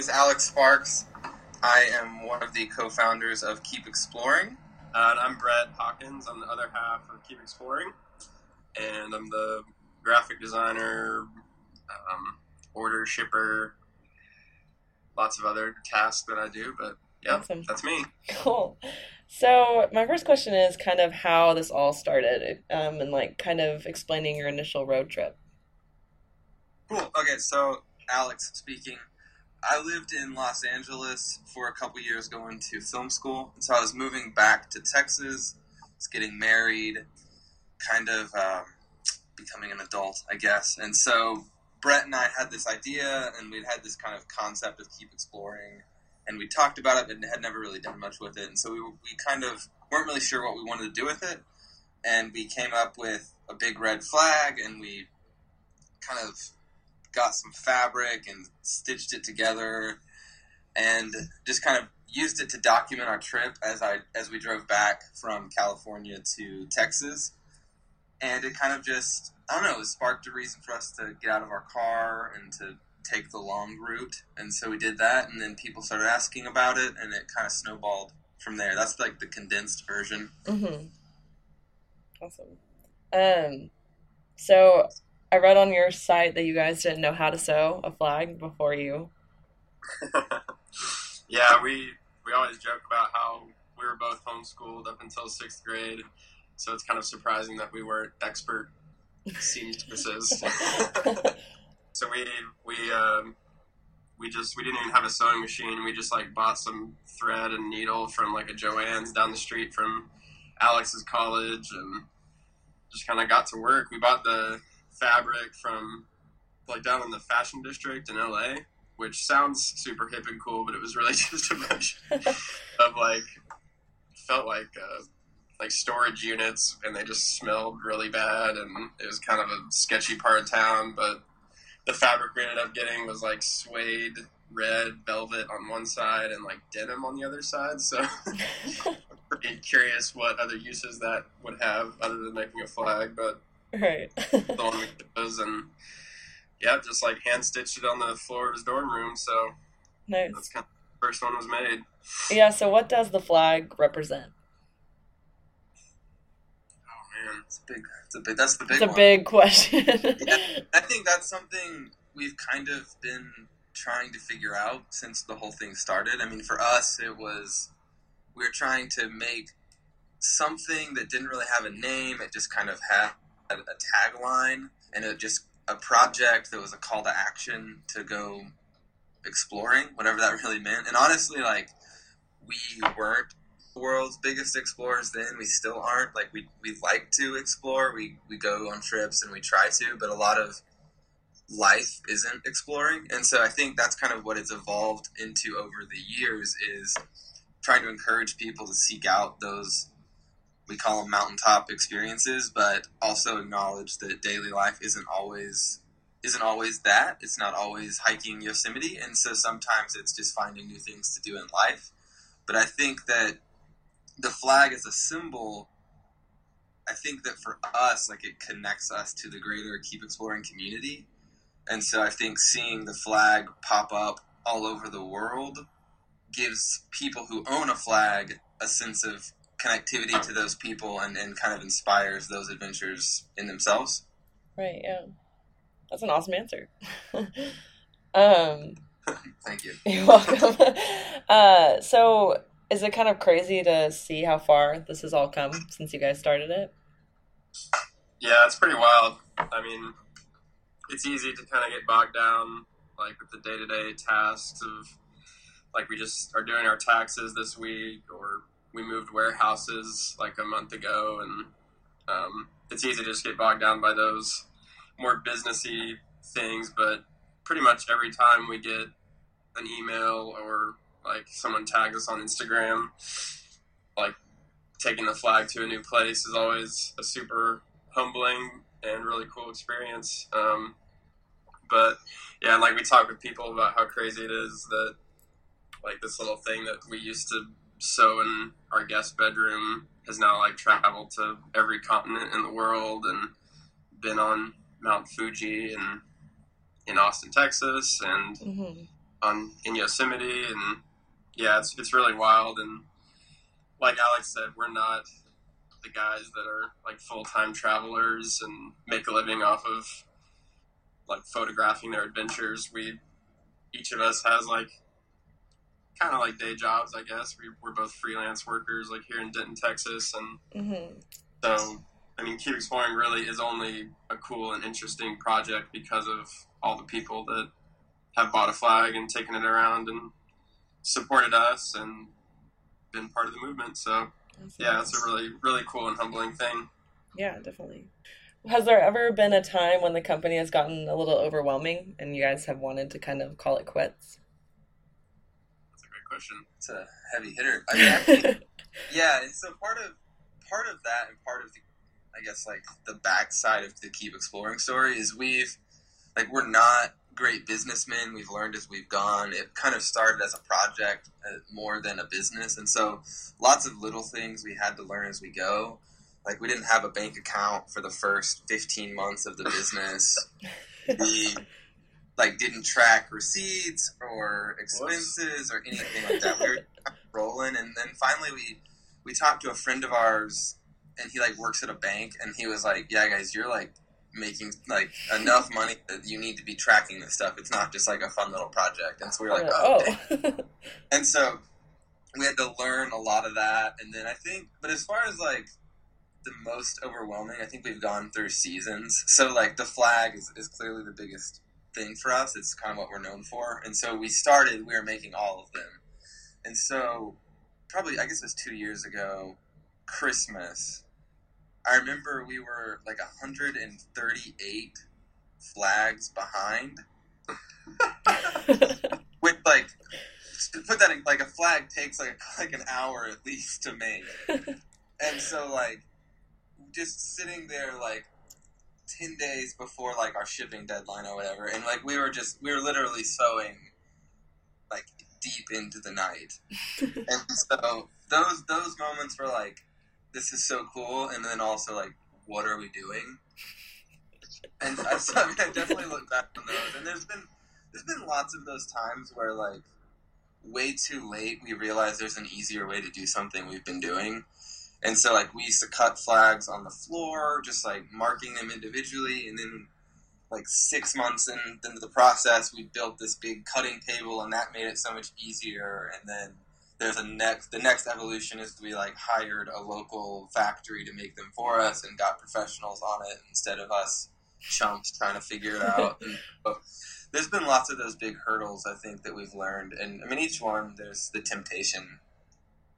is Alex Sparks. I am one of the co-founders of Keep Exploring. Uh, and I'm Brett Hawkins. I'm the other half of Keep Exploring, and I'm the graphic designer, um, order shipper, lots of other tasks that I do. But yeah, Awesome. that's me. Cool. So my first question is kind of how this all started, um, and like kind of explaining your initial road trip. Cool. Okay, so Alex speaking. I lived in Los Angeles for a couple years going to film school. And so I was moving back to Texas, was getting married, kind of um, becoming an adult, I guess. And so Brett and I had this idea, and we'd had this kind of concept of keep exploring. And we talked about it, but had never really done much with it. And so we, we kind of weren't really sure what we wanted to do with it. And we came up with a big red flag, and we kind of got some fabric and stitched it together and just kind of used it to document our trip as I as we drove back from California to Texas. And it kind of just I don't know, it sparked a reason for us to get out of our car and to take the long route. And so we did that and then people started asking about it and it kind of snowballed from there. That's like the condensed version. Mm-hmm. Awesome. Um, so I read on your site that you guys didn't know how to sew a flag before you. yeah, we we always joke about how we were both homeschooled up until sixth grade, so it's kind of surprising that we weren't expert seamstresses. so we we um, we just we didn't even have a sewing machine. We just like bought some thread and needle from like a Joann's down the street from Alex's college, and just kind of got to work. We bought the fabric from like down in the fashion district in LA, which sounds super hip and cool, but it was really just a bunch of like felt like uh, like storage units, and they just smelled really bad, and it was kind of a sketchy part of town. But the fabric we ended up getting was like suede red velvet on one side and like denim on the other side. So I'm pretty curious what other uses that would have other than making a flag, but Right. the one and yeah, just like hand stitched it on the floor of his dorm room. So Nice. that's kind of the first one was made. Yeah, so what does the flag represent? Oh man, It's a big it's a big that's the big It's a one. big question. I think that's something we've kind of been trying to figure out since the whole thing started. I mean, for us, it was we were trying to make something that didn't really have a name. It just kind of had a tagline and it just a project that was a call to action to go exploring, whatever that really meant. And honestly, like we weren't the world's biggest explorers then. We still aren't. Like we we like to explore. We we go on trips and we try to, but a lot of life isn't exploring. And so I think that's kind of what it's evolved into over the years is trying to encourage people to seek out those we call them mountaintop experiences, but also acknowledge that daily life isn't always isn't always that. It's not always hiking Yosemite, and so sometimes it's just finding new things to do in life. But I think that the flag is a symbol, I think that for us, like it connects us to the greater Keep Exploring community. And so I think seeing the flag pop up all over the world gives people who own a flag a sense of connectivity to those people and, and kind of inspires those adventures in themselves. right, yeah. That's an awesome answer. um, Thank you. you're welcome. uh, so is it kind of crazy to see how far this has all come since you guys started it? yeah, it's pretty wild. I mean, it's easy to kind of get bogged down like with the day to day tasks of like we just are doing our taxes this week or we moved warehouses like a month ago and um, it's easy to just get bogged down by those more businessy things but pretty much every time we get an email or like someone tags us on instagram like taking the flag to a new place is always a super humbling and really cool experience um, but yeah like we talk with people about how crazy it is that like this little thing that we used to sew in our guest bedroom has now like traveled to every continent in the world and been on Mount Fuji and in Austin, Texas, and hmm on in Yosemite, and yeah, it's it's really wild. And like Alex said, we're not the guys that are like full time travelers and make a living off of like photographing their adventures. We each of us has like kind of like day jobs, I guess. We, we're both freelance workers, like here in Denton, Texas, and Mm-hmm. so I mean, Keep Exploring really is only a cool and interesting project because of all the people that have bought a flag and taken it around and supported us and been part of the movement. So yeah, it's a really really cool and humbling thing. Yeah, definitely. Has there ever been a time when the company has gotten a little overwhelming and you guys have wanted to kind of call it quits? That's a great question. It's a heavy hitter. I mean, I think, yeah, and so part of part of that and part of the, I guess like the backside of the keep exploring story is we've like we're not great businessmen. We've learned as we've gone. It kind of started as a project uh, more than a business, and so lots of little things we had to learn as we go. Like we didn't have a bank account for the first fifteen months of the business. we like didn't track receipts or expenses or anything like that. We were rolling, and then finally we we talked to a friend of ours, and he like works at a bank, and he was like, "Yeah, guys, you're like making like enough money that you need to be tracking this stuff. It's not just like a fun little project." And so we were like, "Oh." oh. And so we had to learn a lot of that, and then I think, but as far as like the most overwhelming, I think we've gone through seasons. So like the flag is, is clearly the biggest thing for us. It's kind of what we're known for. And so we started, we were making all of them. And so probably, I guess it was two years ago, Christmas, I remember we were like 138 flags behind. With like, to put that in, like a flag takes like like an hour at least to make. And so like, just sitting there like 10 days before like our shipping deadline or whatever and like we were just we were literally sewing like deep into the night. And so those those moments were like this is so cool and then also like what are we doing? And I, so, I mean i definitely look back on those and there's been there's been lots of those times where like way too late we realize there's an easier way to do something we've been doing and so, like, we used to cut flags on the floor, just like marking them individually. And then, like, six months in, into the process, we built this big cutting table, and that made it so much easier. And then there's a next, the next evolution is we like hired a local factory to make them for us and got professionals on it instead of us chumps trying to figure it out. but there's been lots of those big hurdles, I think, that we've learned. And I mean, each one, there's the temptation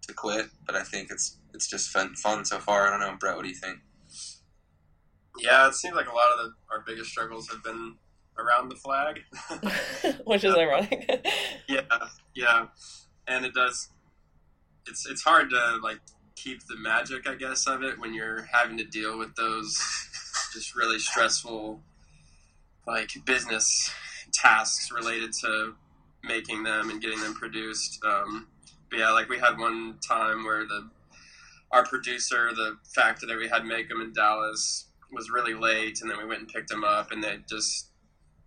to quit, but I think it's it's just fun fun so far. I don't know, Brett. What do you think? Yeah, it seems like a lot of the, our biggest struggles have been around the flag. Which is ironic. yeah, yeah, and it does. It's it's hard to like keep the magic, I guess, of it when you're having to deal with those just really stressful like business tasks related to making them and getting them produced. Um, but yeah, like we had one time where the our producer, the factory that we had make them in Dallas, was really late, and then we went and picked them up, and they just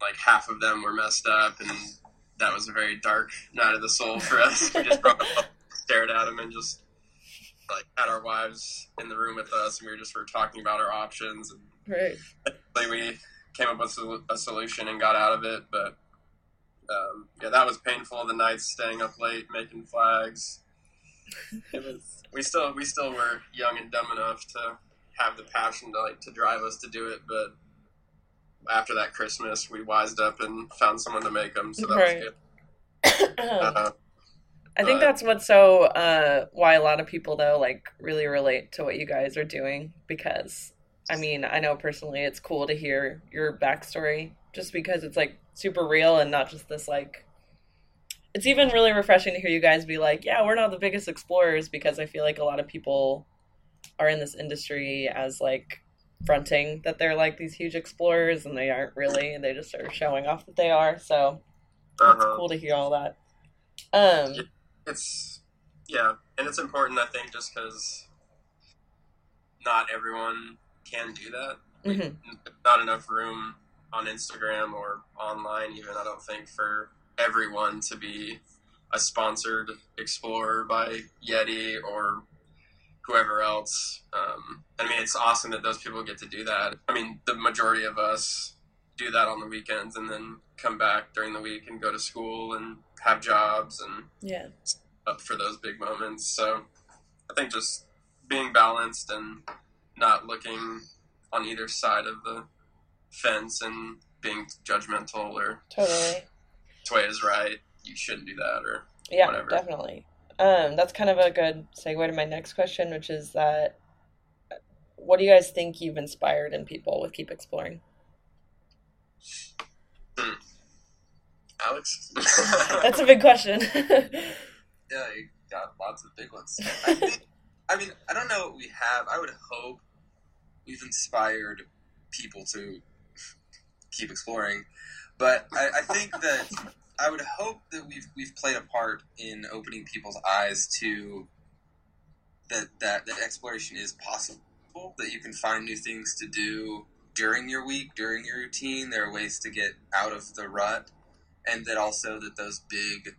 like half of them were messed up, and that was a very dark night of the soul for us. we just them up, stared at them, and just like had our wives in the room with us, and we were just were talking about our options, and right. like we came up with a solution and got out of it, but. Um, yeah, that was painful. The nights staying up late making flags. It was. We still we still were young and dumb enough to have the passion to like to drive us to do it, but after that Christmas, we wised up and found someone to make them, so that Right. was good. Uh, I think that's what's so uh, why a lot of people though like really relate to what you guys are doing because I mean I know personally it's cool to hear your backstory just because it's like super real and not just this like it's even really refreshing to hear you guys be like yeah we're not the biggest explorers because I feel like a lot of people are in this industry as like fronting that they're like these huge explorers and they aren't really and they just are showing off that they are so it's uh-huh. cool to hear all that um It's yeah, and it's important I think just because not everyone can do that. mhm. Not enough room on Instagram or online even I don't think for everyone to be a sponsored explorer by Yeti or whoever else. Um, I mean, it's awesome that those people get to do that. I mean, the majority of us do that on the weekends and then come back during the week and go to school and have jobs and yeah up for those big moments. So I think just being balanced and not looking on either side of the fence and being judgmental or totally way is right, you shouldn't do that or yeah whatever. definitely um that's kind of a good segue to my next question which is that what do you guys think you've inspired in people with keep exploring Alex. that's a big question Yeah, you got lots of big ones. I, think, I mean, I don't know what we have. I would hope we've inspired people to keep exploring, but I, I think that I would hope that we've we've played a part in opening people's eyes to that that that exploration is possible. That you can find new things to do during your week, during your routine. There are ways to get out of the rut, and that also that those big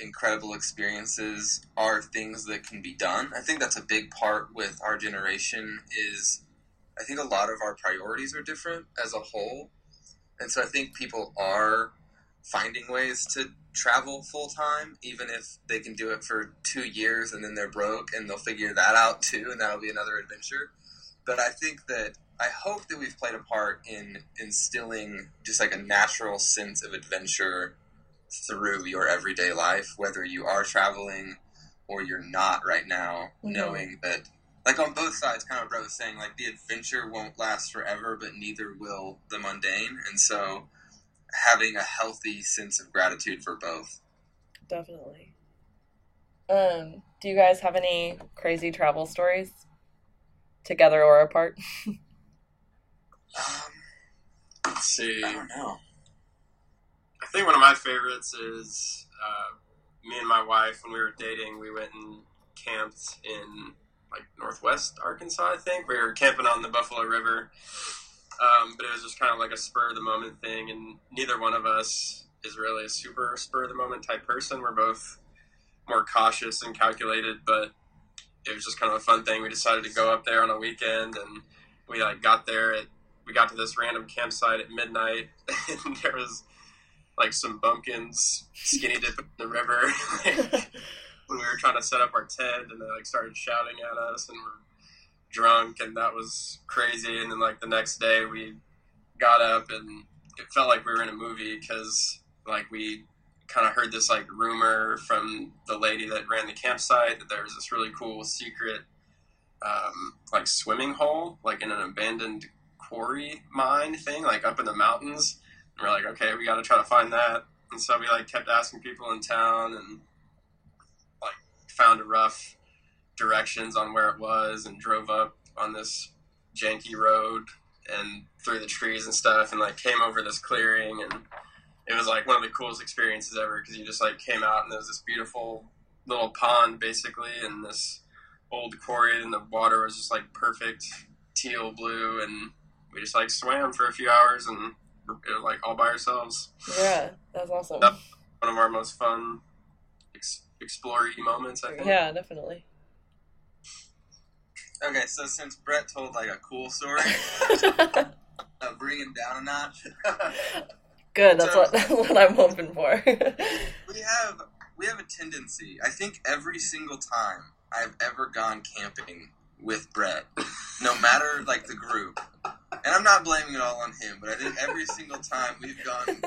incredible experiences are things that can be done. I think that's a big part with our generation is I think a lot of our priorities are different as a whole. And so I think people are finding ways to travel full time, even if they can do it for two years and then they're broke and they'll figure that out too, and that'll be another adventure. But I think that I hope that we've played a part in instilling just like a natural sense of adventure through your everyday life, whether you are traveling or you're not right now, Mhm. knowing that, like on both sides, kind of what Brett was saying, like the adventure won't last forever, but neither will the mundane. And so having a healthy sense of gratitude for both. definitely um do you guys have any crazy travel stories together or apart Um, Let's see. I don't know. I think one of my favorites is uh, me and my wife when we were dating. We went and camped in like northwest Arkansas. I think we were camping on the Buffalo River, um, but it was just kind of like a spur of the moment thing. And neither one of us is really a super spur of the moment type person. We're both more cautious and calculated, but it was just kind of a fun thing. We decided to go up there on a weekend, and we like got there at we got to this random campsite at midnight, and there was like some bumpkins skinny dipping in the river when we were trying to set up our tent, and they like started shouting at us, and we're drunk, and that was crazy. And then like the next day, we got up, and it felt like we were in a movie because like we kind of heard this like rumor from the lady that ran the campsite that there was this really cool secret um, like swimming hole like in an abandoned quarry mine thing like up in the mountains and we're like okay we got to try to find that and so we like kept asking people in town and found rough directions on where it was and drove up on this janky road and through the trees and stuff and like came over this clearing and it was like one of the coolest experiences ever because you just like came out and there was this beautiful little pond basically and this old quarry and the water was just like perfect teal blue and we just like swam for a few hours and like all by ourselves yeah that's awesome Yep. one of our most fun explory moments i think yeah definitely Okay, so since Brett told like a cool story, uh, bring him down a notch. Good. That's So- what that's what I'm hoping for. we have we have a tendency. I think every single time I've ever gone camping with Brett, no matter like the group, and I'm not blaming it all on him, but I think every single time we've gone,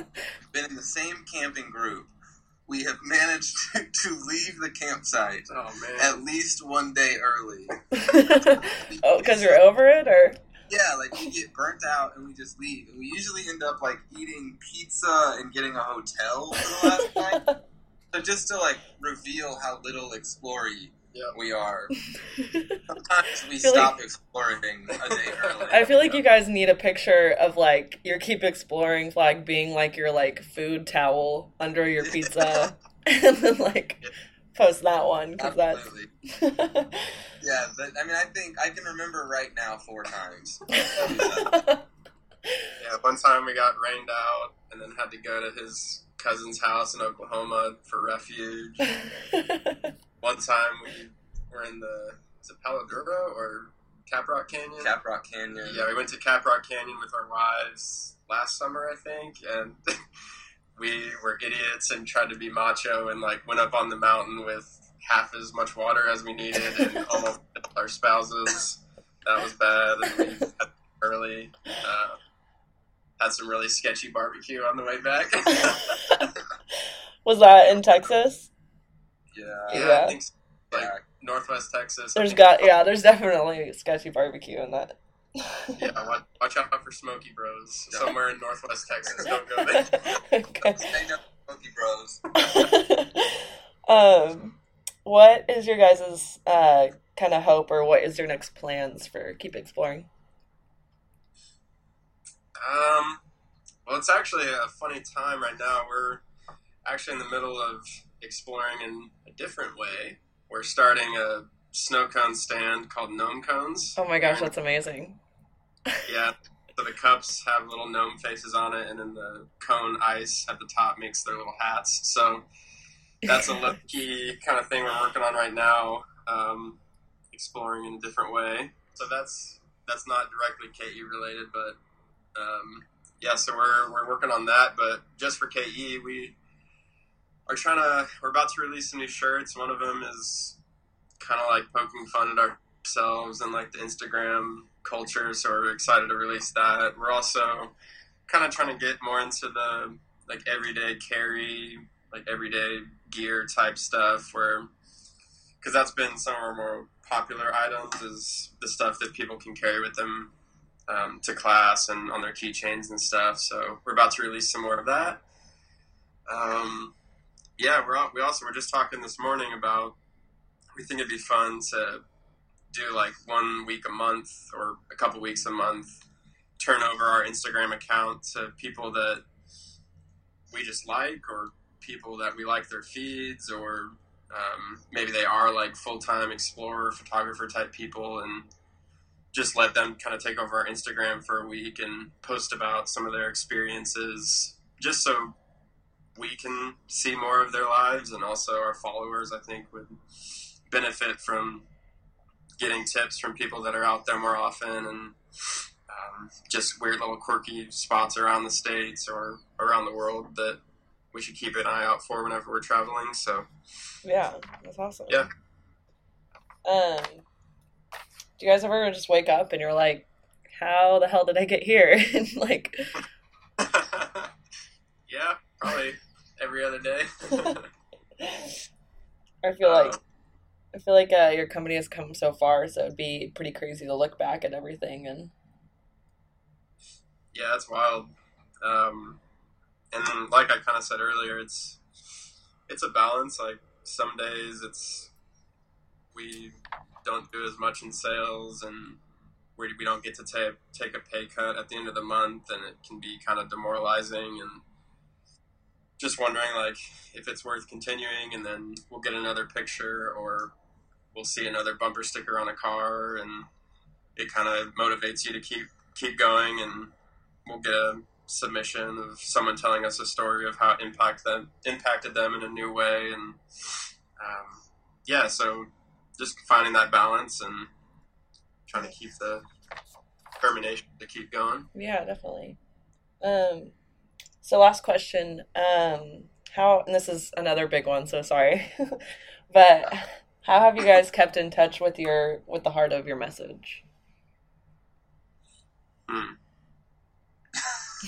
been in the same camping group, we have managed to, to leave the campsite oh man at least one day early. oh, because you're over it, or Yeah, like we get burnt out and we just leave, and we usually end up like eating pizza and getting a hotel for the last night. So just to like reveal how little explory Yeah. we are. Sometimes we feel stop exploring a day early. I feel like you guys need a picture of like your keep exploring flag being like your like food towel under your pizza, and then like post that one because that's. Yeah, but I mean, I think I can remember right now four times. yeah one time we got rained out and then had to go to his cousin's house in Oklahoma for refuge. One time we were in the is it Palo Duro or Caprock Canyon? Caprock Canyon. Yeah, we went to Caprock Canyon with our wives last summer, I think, and we were idiots and tried to be macho and like went up on the mountain with half as much water as we needed and almost our spouses. That was bad. And we early. Uh, had some really sketchy barbecue on the way back. Was that in Texas? Yeah. yeah, Yeah. I think so. like Yeah. Northwest Texas. There's got yeah, there's definitely sketchy barbecue in that. yeah. Watch, watch out for Smoky Bros somewhere in Northwest Texas. Don't go there. okay. Stay down, Monkey Bros. um, what is your guys' uh, kind of hope, or what is your next plans for Keep Exploring? Um, well, it's actually a funny time right now. We're actually in the middle of exploring in a different way. We're starting a snow cone stand called Gnome Cones. Oh my gosh, that's amazing. Yeah. So the cups have little gnome faces on it, and then the cone ice at the top makes their little hats. So that's a low key kind of thing we're working on right now, um, exploring in a different way. So that's that's not directly KE related, but um, yeah. So we're we're working on that, but just for KE, we are trying to. We're about to release some new shirts. One of them is kind of like poking fun at ourselves and like the Instagram culture. So we're excited to release that. We're also kind of trying to get more into the like everyday carry, like everyday gear type stuff where because that's been some of our more popular items is the stuff that people can carry with them um, to class and on their keychains and stuff. So we're about to release some more of that. Um, yeah, we're al- we also were just talking this morning about we think it'd be fun to do like one week a month or a couple weeks a month, turn over our Instagram account to people that we just like or people that we like their feeds or um, maybe they are like full-time explorer photographer type people and just let them kind of take over our instagram for a week and post about some of their experiences just so we can see more of their lives and also our followers i think would benefit from getting tips from people that are out there more often and um, just weird little quirky spots around the states or around the world that we should keep an eye out for whenever we're traveling. So Yeah, that's awesome. Yeah. Um, do you guys ever just wake up and you're like, "How the hell did I get here?" and like, yeah, probably every other day. I feel like I feel like uh, your company has come so far, so it'd be pretty crazy to look back at everything and yeah, it's wild. Um, and like I kind of said earlier, it's it's a balance. Like some days it's we don't do as much in sales and we, we don't get to take take a pay cut at the end of the month, and it can be kind of demoralizing and just wondering like if it's worth continuing, and then we'll get another picture or we'll see another bumper sticker on a car, and it kind of motivates you to keep keep going and we'll get a submission of someone telling us a story of how impact them impacted them in a new way and um, yeah so just finding that balance and trying to keep the determination to keep going yeah, definitely. Um, so last question, um, how and this is another big one, so sorry, but how have you guys kept in touch with your with the heart of your message? Hmm.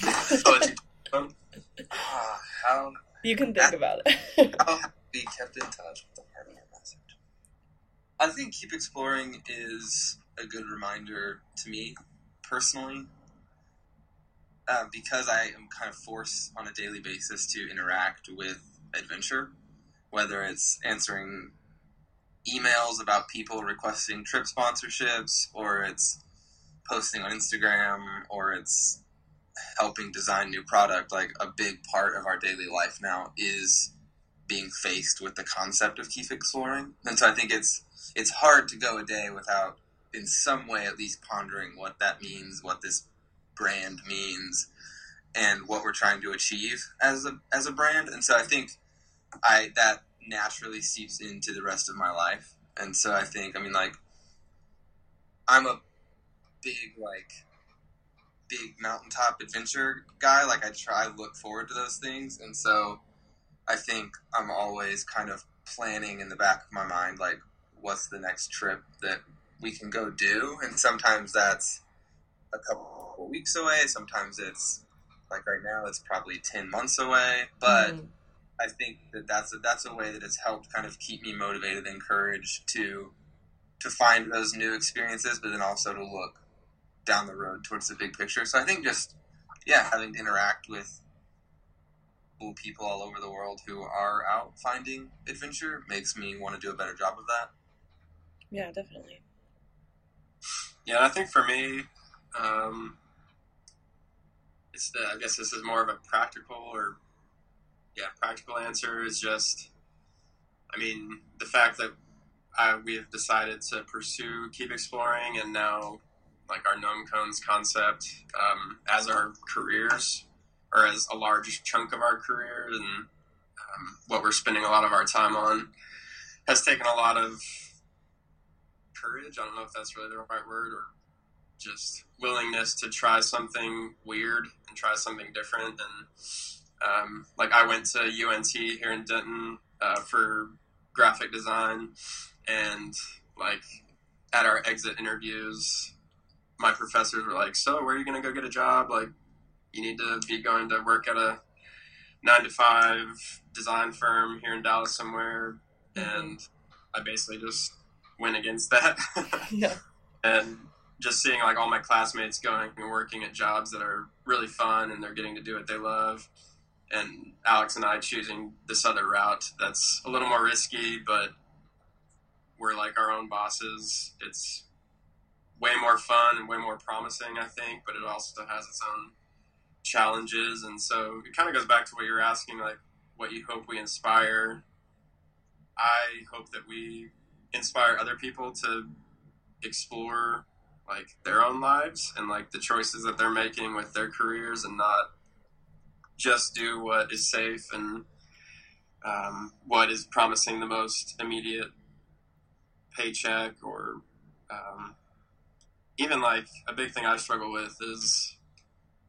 How You can think about it. how have we kept in touch with the heart of our message? I think keep exploring is a good reminder to me personally, uh, because I am kind of forced on a daily basis to interact with adventure, whether it's answering emails about people requesting trip sponsorships, or it's posting on Instagram, or it's helping design new product. Like a big part of our daily life now is being faced with the concept of keep exploring, and so I think it's it's hard to go a day without, in some way, at least pondering what that means, what this brand means, and what we're trying to achieve as a as a brand. And so I think I that naturally seeps into the rest of my life. And so I think I mean like I'm a big like big mountaintop adventure guy. Like I try look forward to those things, and so I think I'm always kind of planning in the back of my mind like what's the next trip that we can go do, and sometimes that's a couple weeks away. Sometimes it's like right now it's probably ten months away, but. Mm-hmm. I think that that's a, that's a way that it's helped kind of keep me motivated and encouraged to to find those new experiences, but then also to look down the road towards the big picture. So I think just yeah, having to interact with cool people all over the world who are out finding adventure makes me want to do a better job of that. Yeah, definitely. Yeah, I think for me, um, it's the, I guess this is more of a practical or yeah, practical answer is just, I mean, the fact that I, we have decided to pursue keep exploring and now like our gnome cones concept um, as our careers or as a large chunk of our career and um, what we're spending a lot of our time on has taken a lot of courage. I don't know if that's really the right word or just willingness to try something weird and try something different. And um, like I went to UNT here in Denton uh, for graphic design, and like at our exit interviews, my professors were like, "So, where are you going to go get a job? Like, you need to be going to work at a nine to five design firm here in Dallas somewhere." Mm-hmm. And I basically just went against that. yeah. And just seeing like all my classmates going and working at jobs that are really fun and they're getting to do what they love. And Alex and I choosing this other route that's a little more risky, but we're like our own bosses. It's way more fun and way more promising, I think, but it also has its own challenges. And so it kind of goes back to what you're asking, like what you hope we inspire. I hope that we inspire other people to explore like their own lives and like the choices that they're making with their careers and not just do what is safe and um, what is promising the most immediate paycheck or um, even like a big thing I struggle with is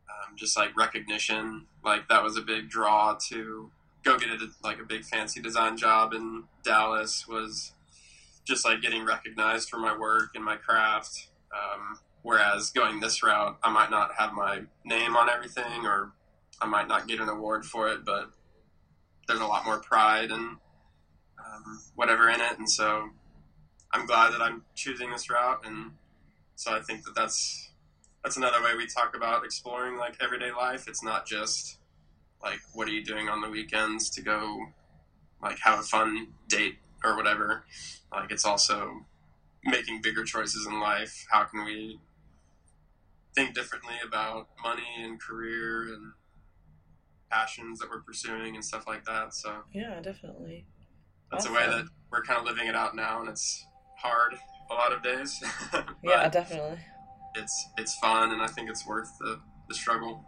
um, just like recognition. Like that was a big draw to go get a, like a big fancy design job in Dallas was just like getting recognized for my work and my craft. Um, whereas going this route, I might not have my name on everything or I might not get an award for it, but there's a lot more pride and um, whatever in it. And so I'm glad that I'm choosing this route and so I think that that's that's another way we talk about exploring like everyday life. It's not just like what are you doing on the weekends to go like have a fun date or whatever. Like it's also making bigger choices in life. How can we think differently about money and career and passions that we're pursuing and stuff like that. So yeah, definitely. That's awesome. a way that we're kind of living it out now, and it's hard a lot of days. yeah, definitely. It's it's fun, and I think it's worth the the struggle.